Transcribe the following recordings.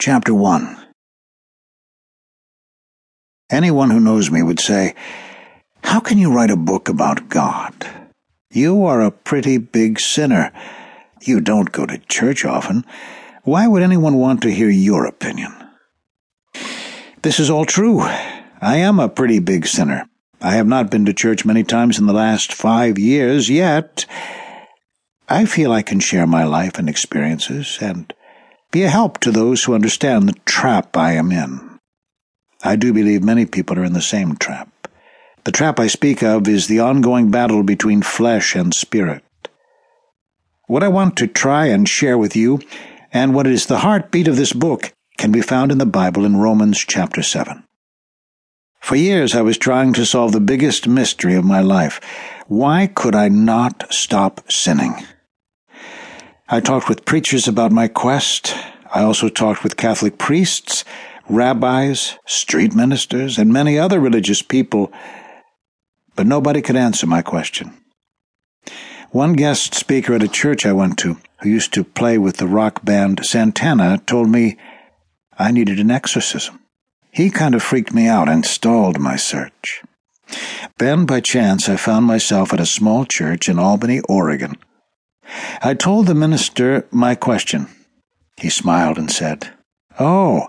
Chapter 1 Anyone who knows me would say, How can you write a book about God? You are a pretty big sinner. You don't go to church often. Why would anyone want to hear your opinion? This is all true. I am a pretty big sinner. I have not been to church many times in the last five years, yet I feel I can share my life and experiences and be a help to those who understand the trap I am in. I do believe many people are in the same trap. The trap I speak of is the ongoing battle between flesh and spirit. What I want to try and share with you, and what is the heartbeat of this book, can be found in the Bible in Romans chapter 7. For years I was trying to solve the biggest mystery of my life. Why could I not stop sinning? I talked with preachers about my quest. I also talked with Catholic priests, rabbis, street ministers, and many other religious people, but nobody could answer my question. One guest speaker at a church I went to, who used to play with the rock band Santana, told me I needed an exorcism. He kind of freaked me out and stalled my search. Then, by chance, I found myself at a small church in Albany, Oregon, I told the minister my question. He smiled and said, Oh,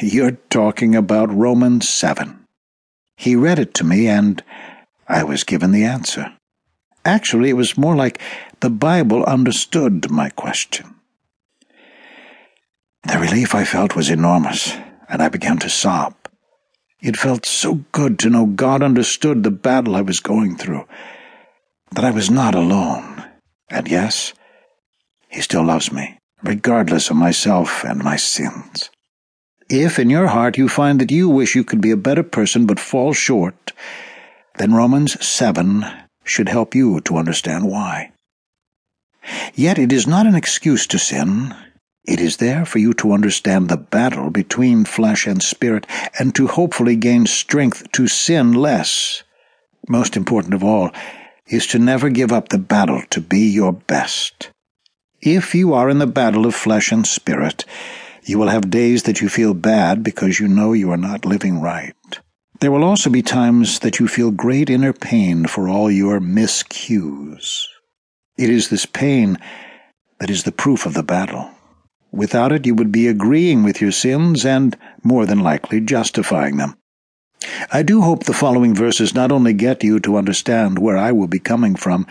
you're talking about Romans 7. He read it to me, and I was given the answer. Actually, it was more like the Bible understood my question. The relief I felt was enormous, and I began to sob. It felt so good to know God understood the battle I was going through, that I was not alone. And yes, he still loves me, regardless of myself and my sins. If in your heart you find that you wish you could be a better person but fall short, then Romans 7 should help you to understand why. Yet it is not an excuse to sin. It is there for you to understand the battle between flesh and spirit and to hopefully gain strength to sin less. Most important of all, is to never give up the battle to be your best. If you are in the battle of flesh and spirit, you will have days that you feel bad because you know you are not living right. There will also be times that you feel great inner pain for all your miscues. It is this pain that is the proof of the battle. Without it, you would be agreeing with your sins and, more than likely, justifying them. I do hope the following verses not only get you to understand where I will be coming from,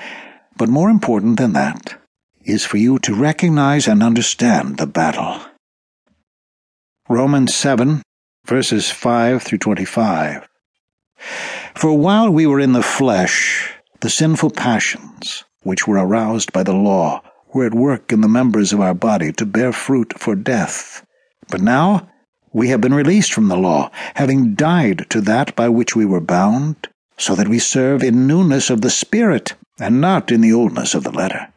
but more important than that, is for you to recognize and understand the battle. Romans 7, verses 5 through 25. For while we were in the flesh, the sinful passions, which were aroused by the law, were at work in the members of our body to bear fruit for death. But now, we have been released from the law, having died to that by which we were bound, so that we serve in newness of the Spirit, and not in the oldness of the letter.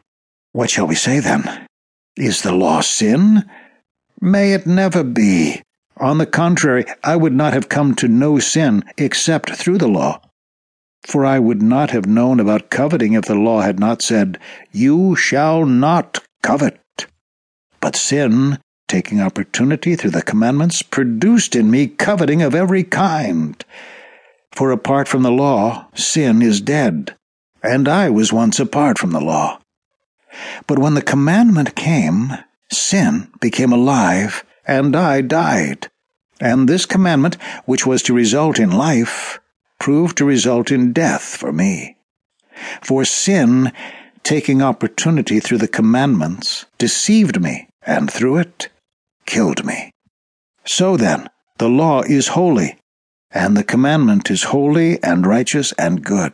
What shall we say then? Is the law sin? May it never be. On the contrary, I would not have come to know sin except through the law. For I would not have known about coveting if the law had not said, You shall not covet. But sin, taking opportunity through the commandments, produced in me coveting of every kind. For apart from the law, sin is dead, and I was once apart from the law. But when the commandment came, sin became alive, and I died. And this commandment, which was to result in life, proved to result in death for me. For sin, taking opportunity through the commandments, deceived me, and through it killed me. So then, the law is holy, and the commandment is holy and righteous and good.